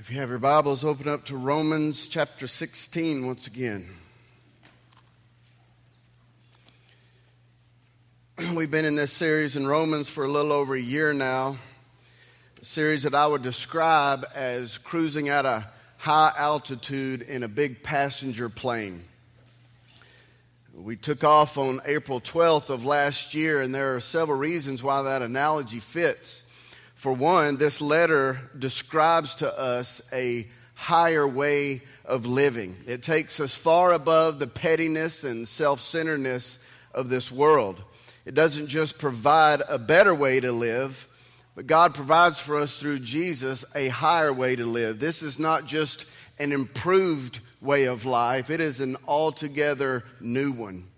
If you have your Bibles, open up to Romans chapter 16 once again. We've been in this series in Romans for a little over a year now, a series that I would describe as cruising at a high altitude in a big passenger plane. We took off on April 12th of last year, and there are several reasons why that analogy fits. For one, this letter describes to us a higher way of living. It takes us far above the pettiness and self centeredness of this world. It doesn't just provide a better way to live, but God provides for us through Jesus a higher way to live. This is not just an improved way of life, it is an altogether new one.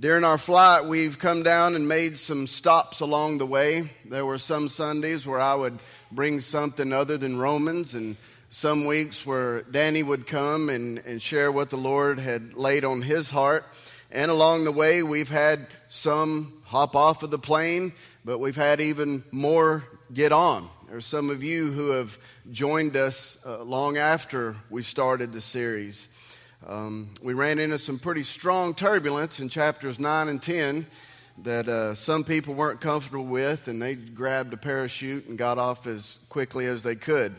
During our flight, we've come down and made some stops along the way. There were some Sundays where I would bring something other than Romans, and some weeks where Danny would come and, and share what the Lord had laid on his heart. And along the way, we've had some hop off of the plane, but we've had even more get on. There's some of you who have joined us uh, long after we started the series. Um, we ran into some pretty strong turbulence in chapters 9 and 10 that uh, some people weren't comfortable with, and they grabbed a parachute and got off as quickly as they could.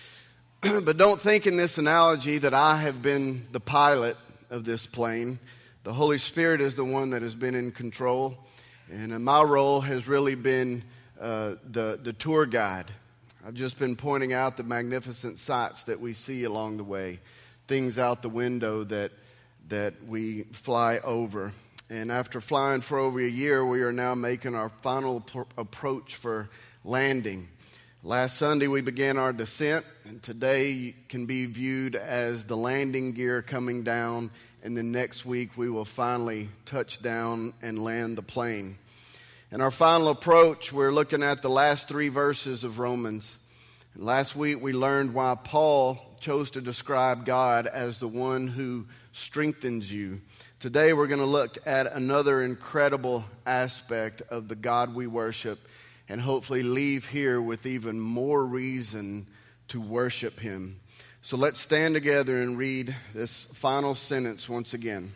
but don't think in this analogy that I have been the pilot of this plane. The Holy Spirit is the one that has been in control, and uh, my role has really been uh, the, the tour guide. I've just been pointing out the magnificent sights that we see along the way things out the window that, that we fly over. And after flying for over a year, we are now making our final approach for landing. Last Sunday, we began our descent, and today can be viewed as the landing gear coming down. And then next week, we will finally touch down and land the plane. In our final approach, we're looking at the last three verses of Romans. Last week, we learned why Paul chose to describe God as the one who strengthens you. Today, we're going to look at another incredible aspect of the God we worship and hopefully leave here with even more reason to worship Him. So let's stand together and read this final sentence once again.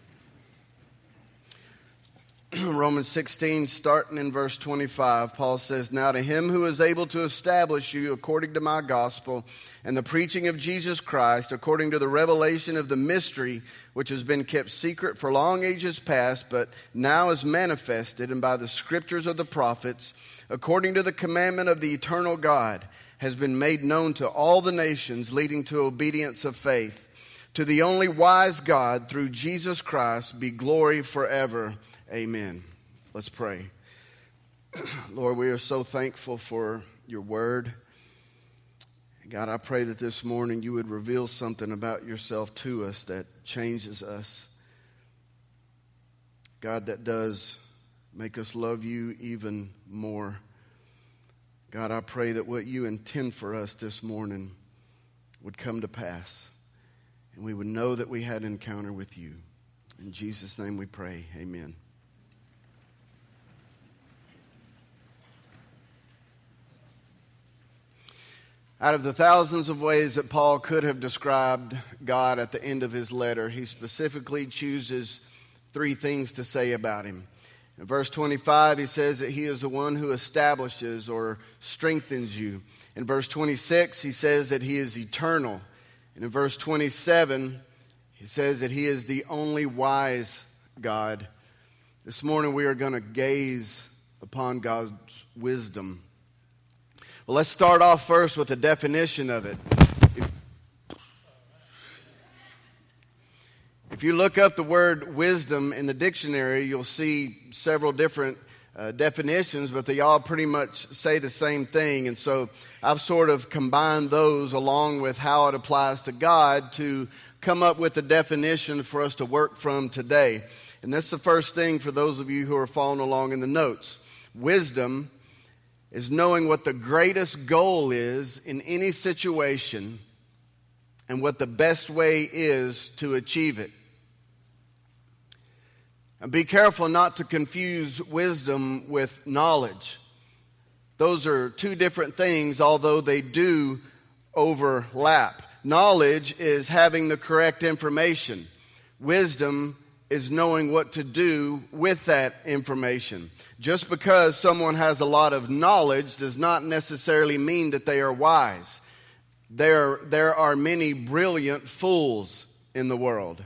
Romans 16, starting in verse 25, Paul says, Now to him who is able to establish you according to my gospel and the preaching of Jesus Christ, according to the revelation of the mystery which has been kept secret for long ages past, but now is manifested, and by the scriptures of the prophets, according to the commandment of the eternal God, has been made known to all the nations, leading to obedience of faith. To the only wise God, through Jesus Christ, be glory forever. Amen. Let's pray. Lord, we are so thankful for your word. God, I pray that this morning you would reveal something about yourself to us that changes us. God, that does make us love you even more. God, I pray that what you intend for us this morning would come to pass and we would know that we had an encounter with you. In Jesus' name we pray. Amen. Out of the thousands of ways that Paul could have described God at the end of his letter, he specifically chooses three things to say about him. In verse 25, he says that he is the one who establishes or strengthens you. In verse 26, he says that he is eternal. And in verse 27, he says that he is the only wise God. This morning, we are going to gaze upon God's wisdom. Well, let's start off first with a definition of it. If, if you look up the word wisdom in the dictionary, you'll see several different uh, definitions, but they all pretty much say the same thing. And so I've sort of combined those along with how it applies to God to come up with a definition for us to work from today. And that's the first thing for those of you who are following along in the notes. Wisdom is knowing what the greatest goal is in any situation and what the best way is to achieve it. And be careful not to confuse wisdom with knowledge. Those are two different things, although they do overlap. Knowledge is having the correct information. Wisdom is knowing what to do with that information. Just because someone has a lot of knowledge does not necessarily mean that they are wise. There, there are many brilliant fools in the world.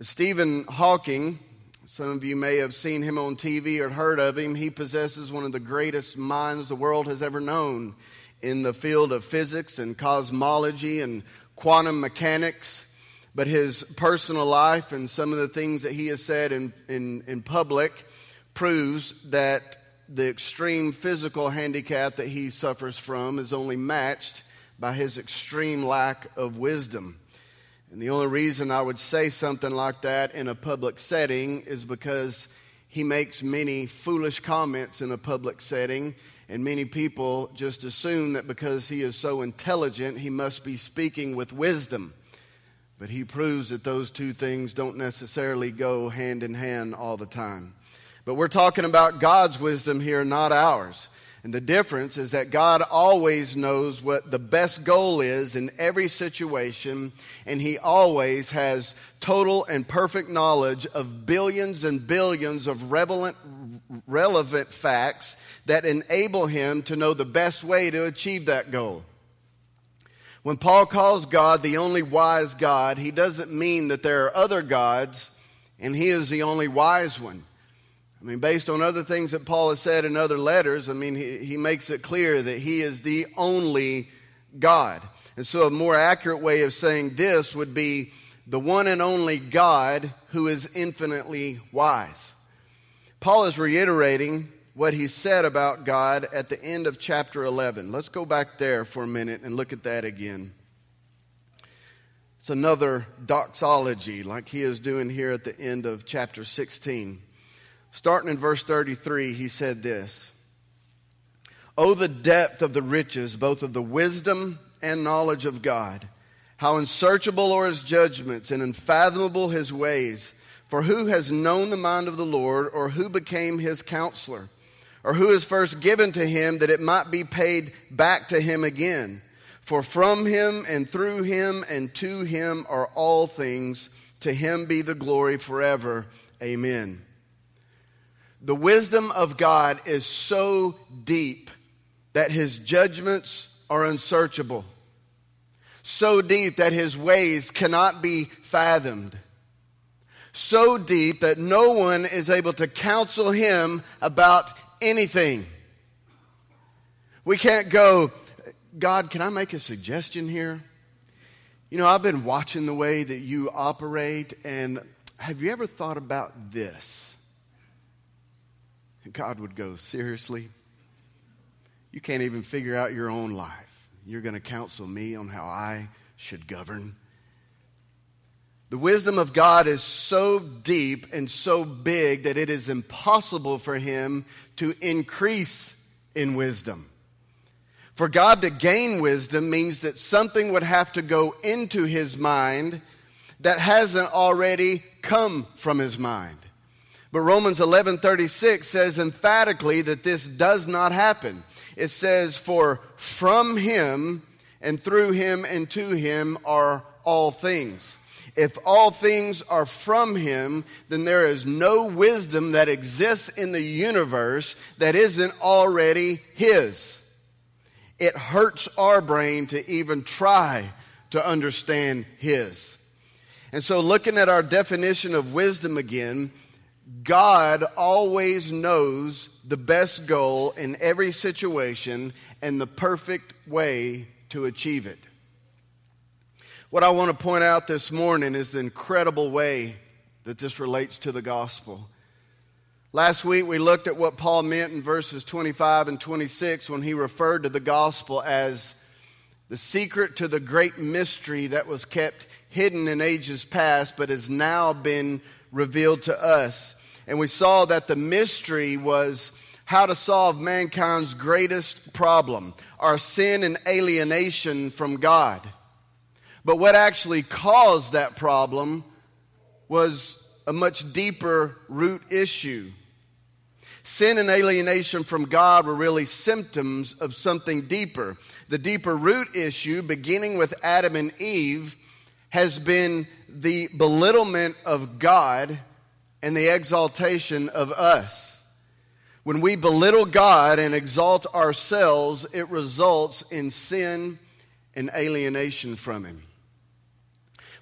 Stephen Hawking, some of you may have seen him on TV or heard of him. He possesses one of the greatest minds the world has ever known in the field of physics and cosmology and quantum mechanics. But his personal life and some of the things that he has said in, in, in public proves that the extreme physical handicap that he suffers from is only matched by his extreme lack of wisdom. And the only reason I would say something like that in a public setting is because he makes many foolish comments in a public setting, and many people just assume that because he is so intelligent, he must be speaking with wisdom. But he proves that those two things don't necessarily go hand in hand all the time. But we're talking about God's wisdom here, not ours. And the difference is that God always knows what the best goal is in every situation, and He always has total and perfect knowledge of billions and billions of relevant, relevant facts that enable Him to know the best way to achieve that goal. When Paul calls God the only wise God, he doesn't mean that there are other gods and He is the only wise one. I mean, based on other things that Paul has said in other letters, I mean, he, he makes it clear that he is the only God. And so, a more accurate way of saying this would be the one and only God who is infinitely wise. Paul is reiterating what he said about God at the end of chapter 11. Let's go back there for a minute and look at that again. It's another doxology, like he is doing here at the end of chapter 16. Starting in verse 33, he said this Oh, the depth of the riches, both of the wisdom and knowledge of God! How unsearchable are his judgments and unfathomable his ways! For who has known the mind of the Lord, or who became his counselor? Or who is first given to him that it might be paid back to him again? For from him and through him and to him are all things. To him be the glory forever. Amen. The wisdom of God is so deep that his judgments are unsearchable, so deep that his ways cannot be fathomed, so deep that no one is able to counsel him about anything. We can't go, God, can I make a suggestion here? You know, I've been watching the way that you operate, and have you ever thought about this? God would go, Seriously? You can't even figure out your own life. You're going to counsel me on how I should govern. The wisdom of God is so deep and so big that it is impossible for him to increase in wisdom. For God to gain wisdom means that something would have to go into his mind that hasn't already come from his mind. But Romans 11:36 says emphatically that this does not happen. It says for from him and through him and to him are all things. If all things are from him, then there is no wisdom that exists in the universe that isn't already his. It hurts our brain to even try to understand his. And so, looking at our definition of wisdom again, God always knows the best goal in every situation and the perfect way to achieve it. What I want to point out this morning is the incredible way that this relates to the gospel. Last week we looked at what Paul meant in verses 25 and 26 when he referred to the gospel as the secret to the great mystery that was kept hidden in ages past but has now been revealed to us. And we saw that the mystery was how to solve mankind's greatest problem our sin and alienation from God. But what actually caused that problem was a much deeper root issue. sin and alienation from God were really symptoms of something deeper. The deeper root issue, beginning with Adam and Eve, has been the belittlement of God and the exaltation of us. When we belittle God and exalt ourselves, it results in sin and alienation from Him.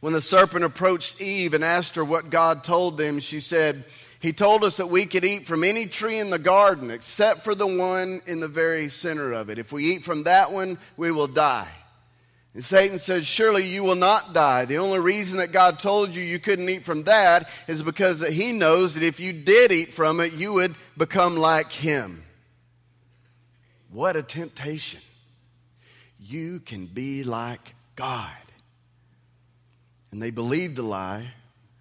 When the serpent approached Eve and asked her what God told them, she said, He told us that we could eat from any tree in the garden except for the one in the very center of it. If we eat from that one, we will die. And Satan said, Surely you will not die. The only reason that God told you you couldn't eat from that is because that he knows that if you did eat from it, you would become like him. What a temptation. You can be like God. And they believed the lie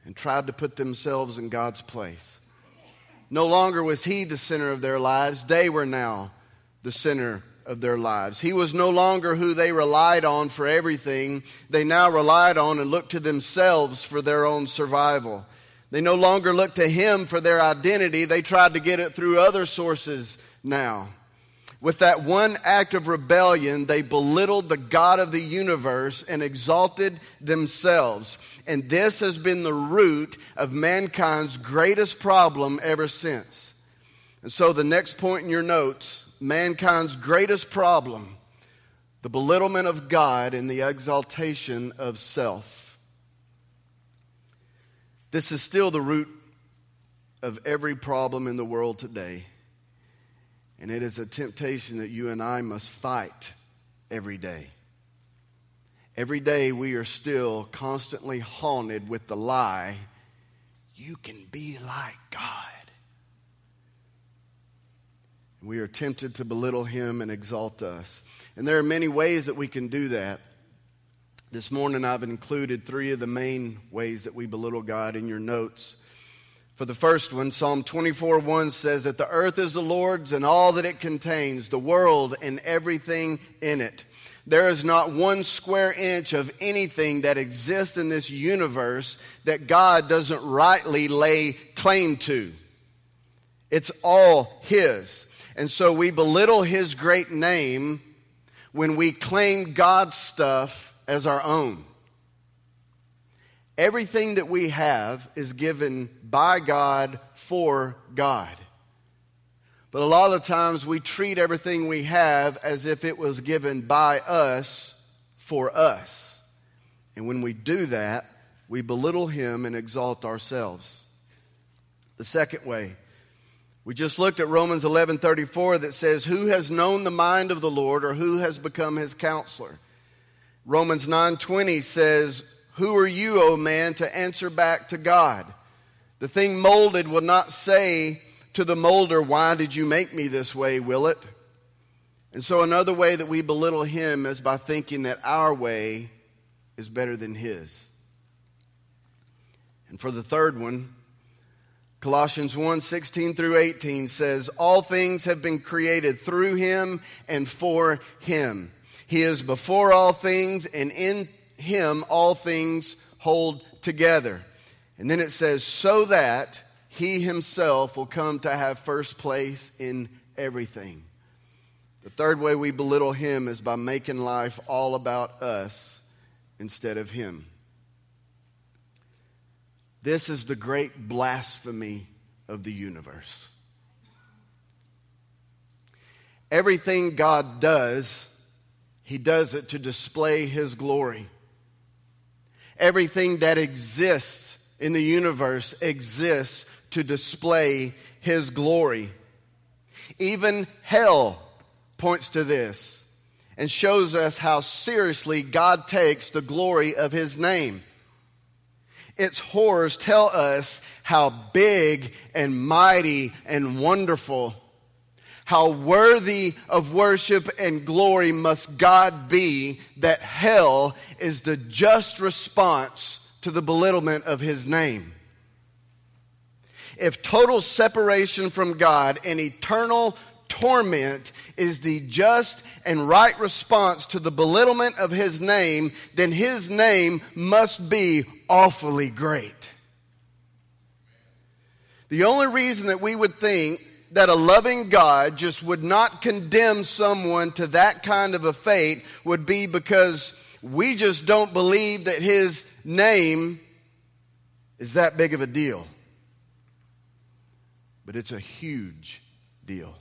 and tried to put themselves in God's place. No longer was He the center of their lives, they were now the center of their lives. He was no longer who they relied on for everything. They now relied on and looked to themselves for their own survival. They no longer looked to Him for their identity. They tried to get it through other sources now. With that one act of rebellion, they belittled the God of the universe and exalted themselves. And this has been the root of mankind's greatest problem ever since. And so, the next point in your notes mankind's greatest problem the belittlement of God and the exaltation of self. This is still the root of every problem in the world today. And it is a temptation that you and I must fight every day. Every day we are still constantly haunted with the lie you can be like God. We are tempted to belittle him and exalt us. And there are many ways that we can do that. This morning I've included three of the main ways that we belittle God in your notes. For the first one, Psalm 24 1 says that the earth is the Lord's and all that it contains, the world and everything in it. There is not one square inch of anything that exists in this universe that God doesn't rightly lay claim to. It's all His. And so we belittle His great name when we claim God's stuff as our own. Everything that we have is given by God for God. But a lot of times we treat everything we have as if it was given by us for us. And when we do that, we belittle Him and exalt ourselves. The second way, we just looked at Romans 11:34 that says, "Who has known the mind of the Lord or who has become his counselor?" Romans 9:20 says, who are you, O man, to answer back to God? The thing molded will not say to the molder, Why did you make me this way, will it? And so, another way that we belittle him is by thinking that our way is better than his. And for the third one, Colossians 1 16 through 18 says, All things have been created through him and for him. He is before all things, and in him all things hold together. And then it says, so that he himself will come to have first place in everything. The third way we belittle him is by making life all about us instead of him. This is the great blasphemy of the universe. Everything God does, he does it to display his glory. Everything that exists in the universe exists to display his glory. Even hell points to this and shows us how seriously God takes the glory of his name. Its horrors tell us how big and mighty and wonderful how worthy of worship and glory must God be that hell is the just response to the belittlement of his name. If total separation from God and eternal torment is the just and right response to the belittlement of his name, then his name must be awfully great. The only reason that we would think that a loving God just would not condemn someone to that kind of a fate would be because we just don't believe that his name is that big of a deal. But it's a huge deal.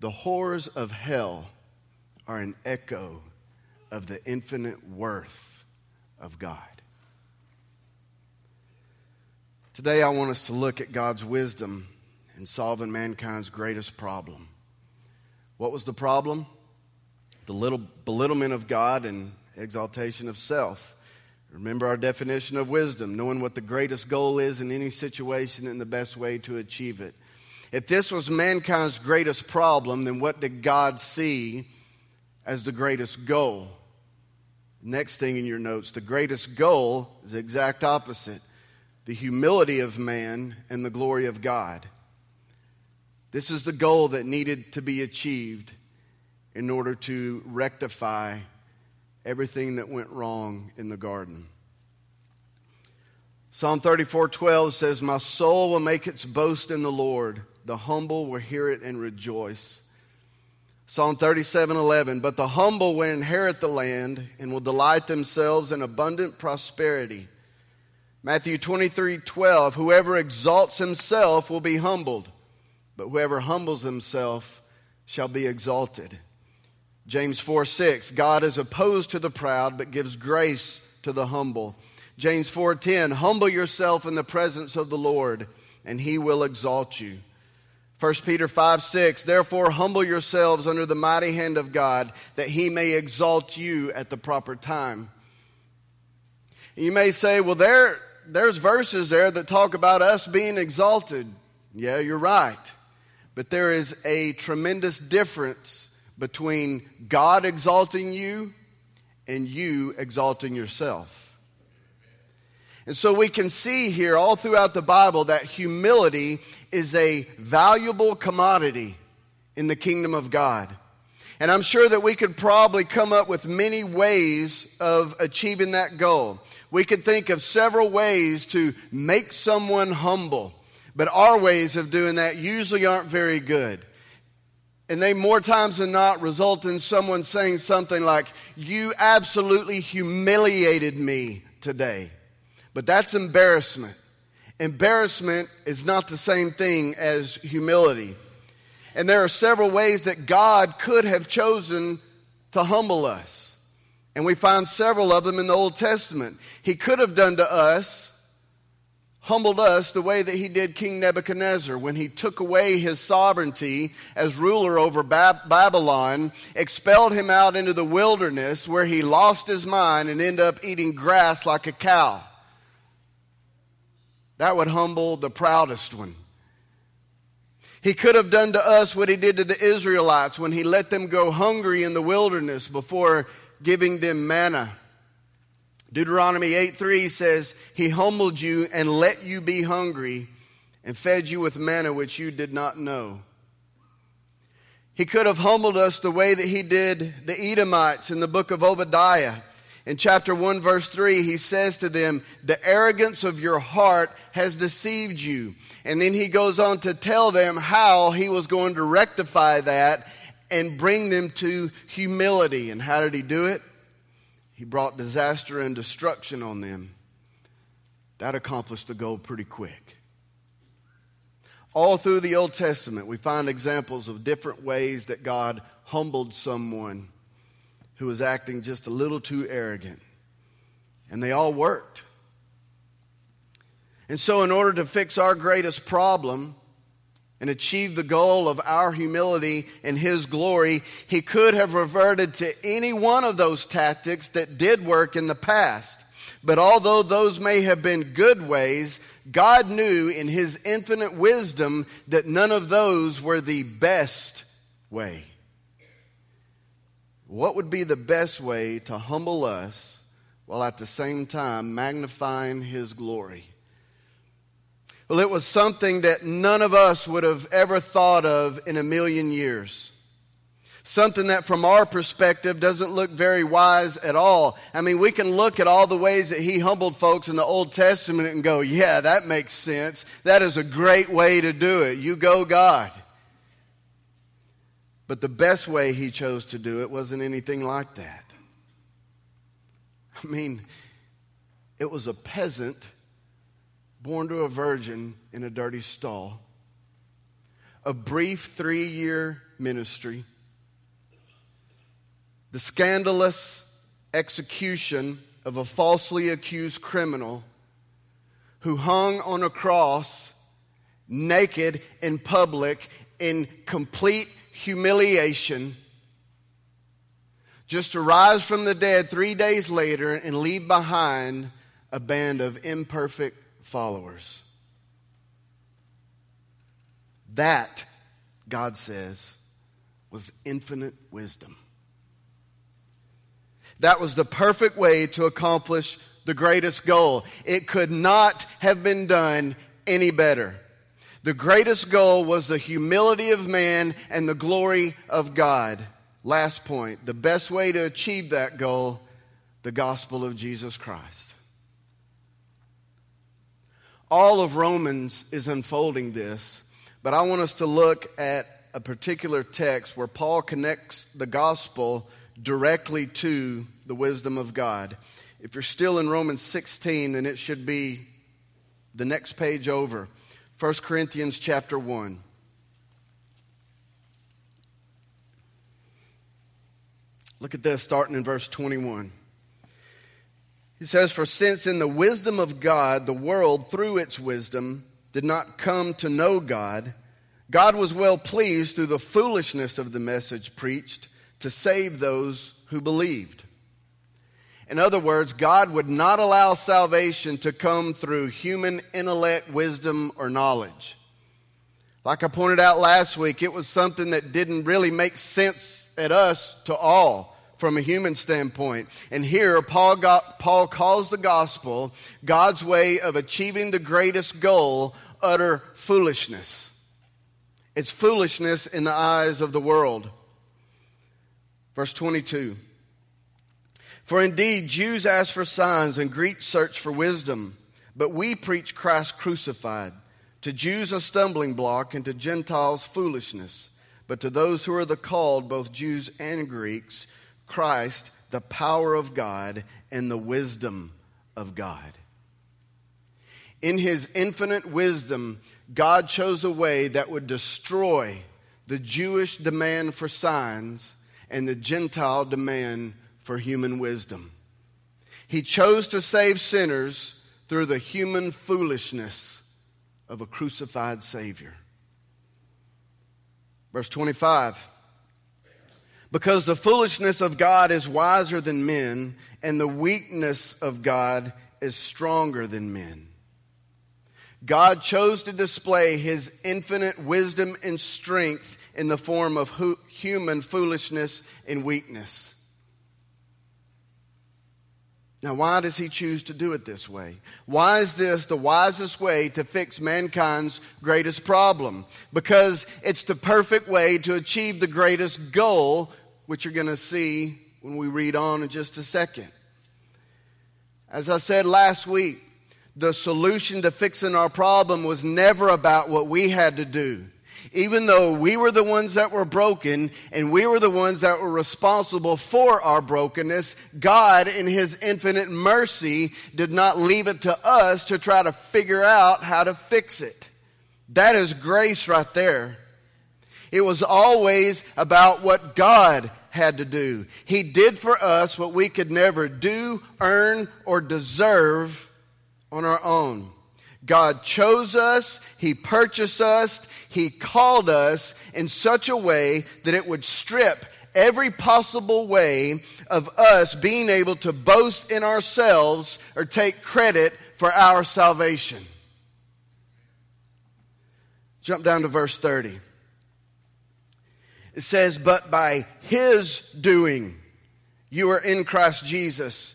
The horrors of hell are an echo of the infinite worth of God. Today, I want us to look at God's wisdom in solving mankind's greatest problem. What was the problem? The little belittlement of God and exaltation of self. Remember our definition of wisdom knowing what the greatest goal is in any situation and the best way to achieve it. If this was mankind's greatest problem, then what did God see as the greatest goal? Next thing in your notes the greatest goal is the exact opposite the humility of man and the glory of God. This is the goal that needed to be achieved in order to rectify everything that went wrong in the garden. Psalm 34:12 says, "My soul will make its boast in the Lord; the humble will hear it and rejoice." Psalm 37:11, "But the humble will inherit the land and will delight themselves in abundant prosperity." Matthew 23:12, "Whoever exalts himself will be humbled, but whoever humbles himself shall be exalted. James 4 6, God is opposed to the proud, but gives grace to the humble. James 4:10, humble yourself in the presence of the Lord, and he will exalt you. 1 Peter 5 6, therefore humble yourselves under the mighty hand of God, that he may exalt you at the proper time. You may say, well, there, there's verses there that talk about us being exalted. Yeah, you're right. But there is a tremendous difference between God exalting you and you exalting yourself. And so we can see here all throughout the Bible that humility is a valuable commodity in the kingdom of God. And I'm sure that we could probably come up with many ways of achieving that goal. We could think of several ways to make someone humble. But our ways of doing that usually aren't very good. And they more times than not result in someone saying something like, You absolutely humiliated me today. But that's embarrassment. Embarrassment is not the same thing as humility. And there are several ways that God could have chosen to humble us. And we find several of them in the Old Testament. He could have done to us humbled us the way that he did King Nebuchadnezzar when he took away his sovereignty as ruler over Babylon, expelled him out into the wilderness where he lost his mind and ended up eating grass like a cow. That would humble the proudest one. He could have done to us what he did to the Israelites when he let them go hungry in the wilderness before giving them manna. Deuteronomy 8 3 says, He humbled you and let you be hungry and fed you with manna which you did not know. He could have humbled us the way that he did the Edomites in the book of Obadiah. In chapter 1, verse 3, he says to them, The arrogance of your heart has deceived you. And then he goes on to tell them how he was going to rectify that and bring them to humility. And how did he do it? He brought disaster and destruction on them. That accomplished the goal pretty quick. All through the Old Testament, we find examples of different ways that God humbled someone who was acting just a little too arrogant. And they all worked. And so, in order to fix our greatest problem, and achieve the goal of our humility and His glory, He could have reverted to any one of those tactics that did work in the past. But although those may have been good ways, God knew in His infinite wisdom that none of those were the best way. What would be the best way to humble us while at the same time magnifying His glory? Well, it was something that none of us would have ever thought of in a million years. Something that from our perspective doesn't look very wise at all. I mean, we can look at all the ways that he humbled folks in the Old Testament and go, yeah, that makes sense. That is a great way to do it. You go, God. But the best way he chose to do it wasn't anything like that. I mean, it was a peasant born to a virgin in a dirty stall, a brief three year ministry, the scandalous execution of a falsely accused criminal who hung on a cross naked in public in complete humiliation just to rise from the dead three days later and leave behind a band of imperfect followers. That, God says, was infinite wisdom. That was the perfect way to accomplish the greatest goal. It could not have been done any better. The greatest goal was the humility of man and the glory of God. Last point the best way to achieve that goal, the gospel of Jesus Christ. All of Romans is unfolding this, but I want us to look at a particular text where Paul connects the gospel directly to the wisdom of God. If you're still in Romans 16, then it should be the next page over. 1 Corinthians chapter 1. Look at this, starting in verse 21. He says, For since in the wisdom of God, the world, through its wisdom, did not come to know God, God was well pleased through the foolishness of the message preached to save those who believed. In other words, God would not allow salvation to come through human intellect, wisdom, or knowledge. Like I pointed out last week, it was something that didn't really make sense at us to all from a human standpoint. And here, Paul, got, Paul calls the gospel God's way of achieving the greatest goal utter foolishness. It's foolishness in the eyes of the world. Verse 22. For indeed, Jews ask for signs and Greeks search for wisdom, but we preach Christ crucified. To Jews, a stumbling block, and to Gentiles, foolishness. But to those who are the called, both Jews and Greeks, Christ, the power of God and the wisdom of God. In his infinite wisdom, God chose a way that would destroy the Jewish demand for signs and the Gentile demand for human wisdom. He chose to save sinners through the human foolishness of a crucified Savior. Verse 25 Because the foolishness of God is wiser than men, and the weakness of God is stronger than men. God chose to display his infinite wisdom and strength in the form of human foolishness and weakness. Now, why does he choose to do it this way? Why is this the wisest way to fix mankind's greatest problem? Because it's the perfect way to achieve the greatest goal, which you're going to see when we read on in just a second. As I said last week, the solution to fixing our problem was never about what we had to do even though we were the ones that were broken and we were the ones that were responsible for our brokenness, God, in His infinite mercy, did not leave it to us to try to figure out how to fix it. That is grace right there. It was always about what God had to do. He did for us what we could never do, earn, or deserve on our own. God chose us, He purchased us, He called us in such a way that it would strip every possible way of us being able to boast in ourselves or take credit for our salvation. Jump down to verse 30. It says, But by His doing, you are in Christ Jesus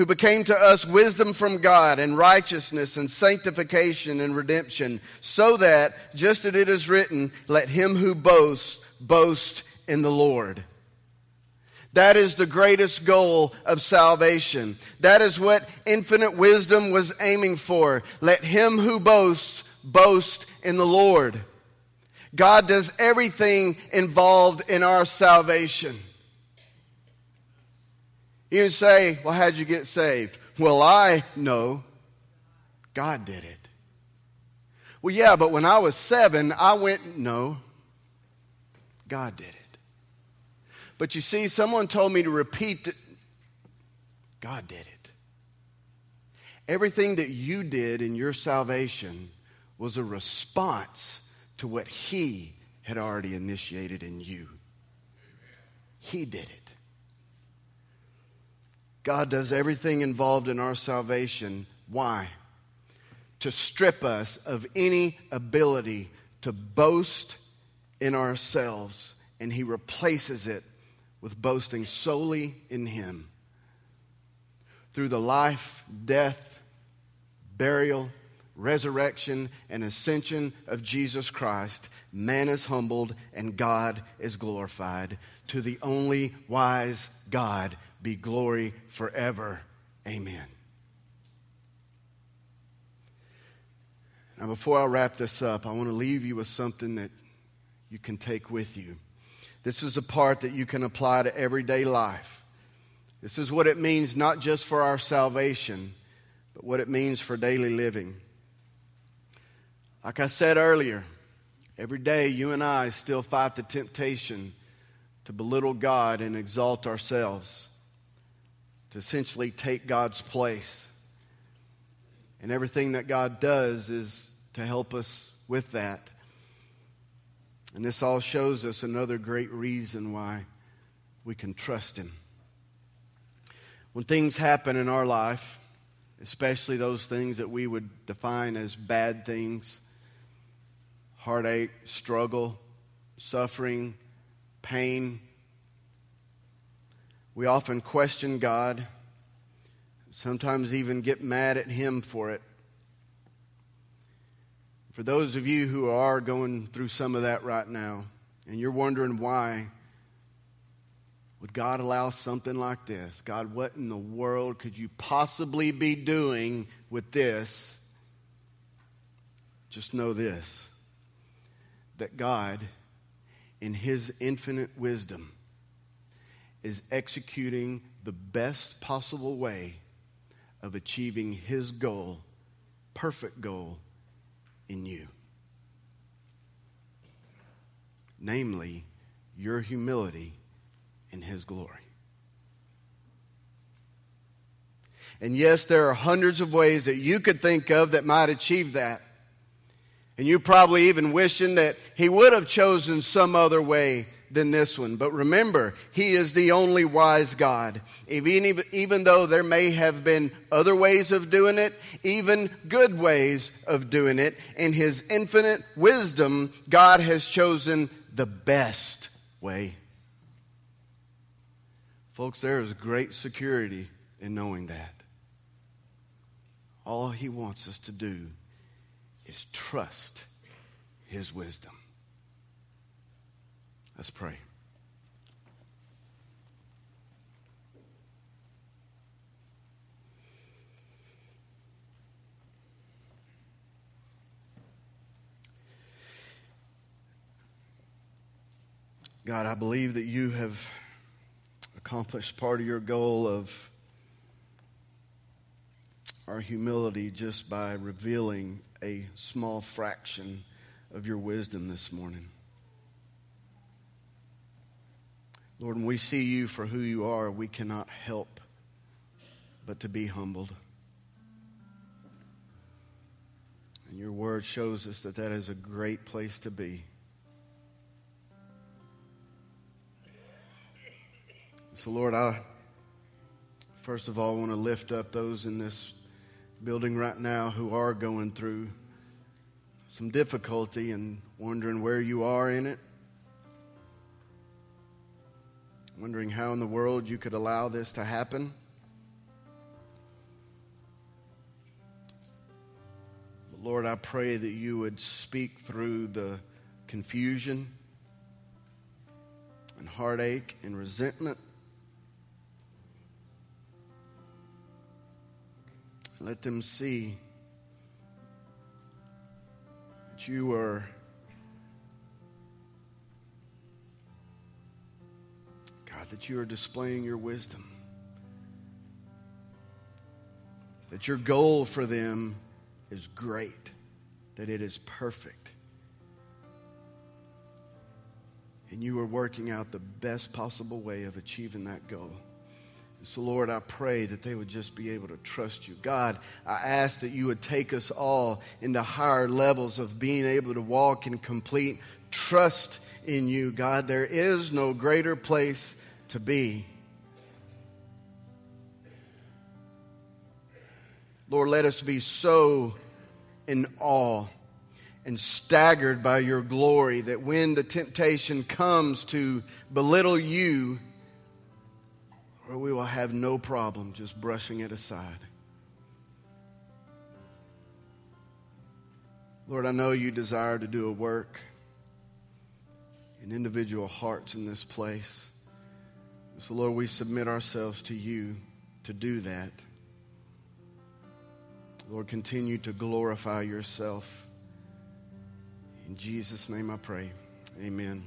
who became to us wisdom from God and righteousness and sanctification and redemption, so that, just as it is written, let him who boasts boast in the Lord. That is the greatest goal of salvation. That is what infinite wisdom was aiming for. Let him who boasts boast in the Lord. God does everything involved in our salvation. You say, Well, how'd you get saved? Well, I know God did it. Well, yeah, but when I was seven, I went, No, God did it. But you see, someone told me to repeat that God did it. Everything that you did in your salvation was a response to what He had already initiated in you. He did it. God does everything involved in our salvation. Why? To strip us of any ability to boast in ourselves, and He replaces it with boasting solely in Him. Through the life, death, burial, resurrection, and ascension of Jesus Christ, man is humbled and God is glorified. To the only wise God be glory forever. Amen. Now, before I wrap this up, I want to leave you with something that you can take with you. This is a part that you can apply to everyday life. This is what it means not just for our salvation, but what it means for daily living. Like I said earlier, every day you and I still fight the temptation to belittle God and exalt ourselves, to essentially take God's place. And everything that God does is to help us with that. And this all shows us another great reason why we can trust Him. When things happen in our life, especially those things that we would define as bad things heartache, struggle, suffering, pain we often question God, sometimes even get mad at Him for it. For those of you who are going through some of that right now, and you're wondering why, would God allow something like this? God, what in the world could you possibly be doing with this? Just know this that God, in His infinite wisdom, is executing the best possible way of achieving His goal, perfect goal in you. Namely, your humility in His glory. And yes, there are hundreds of ways that you could think of that might achieve that. And you probably even wishing that He would have chosen some other way than this one. But remember, He is the only wise God. Even, even though there may have been other ways of doing it, even good ways of doing it, in His infinite wisdom, God has chosen the best way. Folks, there is great security in knowing that. All He wants us to do is trust His wisdom. Let's pray. God, I believe that you have accomplished part of your goal of our humility just by revealing a small fraction of your wisdom this morning. Lord, when we see you for who you are, we cannot help but to be humbled. And your word shows us that that is a great place to be. So, Lord, I first of all want to lift up those in this building right now who are going through some difficulty and wondering where you are in it. wondering how in the world you could allow this to happen. But Lord, I pray that you would speak through the confusion. and heartache and resentment. Let them see that you are God, that you are displaying your wisdom. That your goal for them is great, that it is perfect. And you are working out the best possible way of achieving that goal. So, Lord, I pray that they would just be able to trust you. God, I ask that you would take us all into higher levels of being able to walk in complete trust in you. God, there is no greater place to be. Lord, let us be so in awe and staggered by your glory that when the temptation comes to belittle you, or we will have no problem just brushing it aside. Lord, I know you desire to do a work in individual hearts in this place. So, Lord, we submit ourselves to you to do that. Lord, continue to glorify yourself. In Jesus' name I pray. Amen.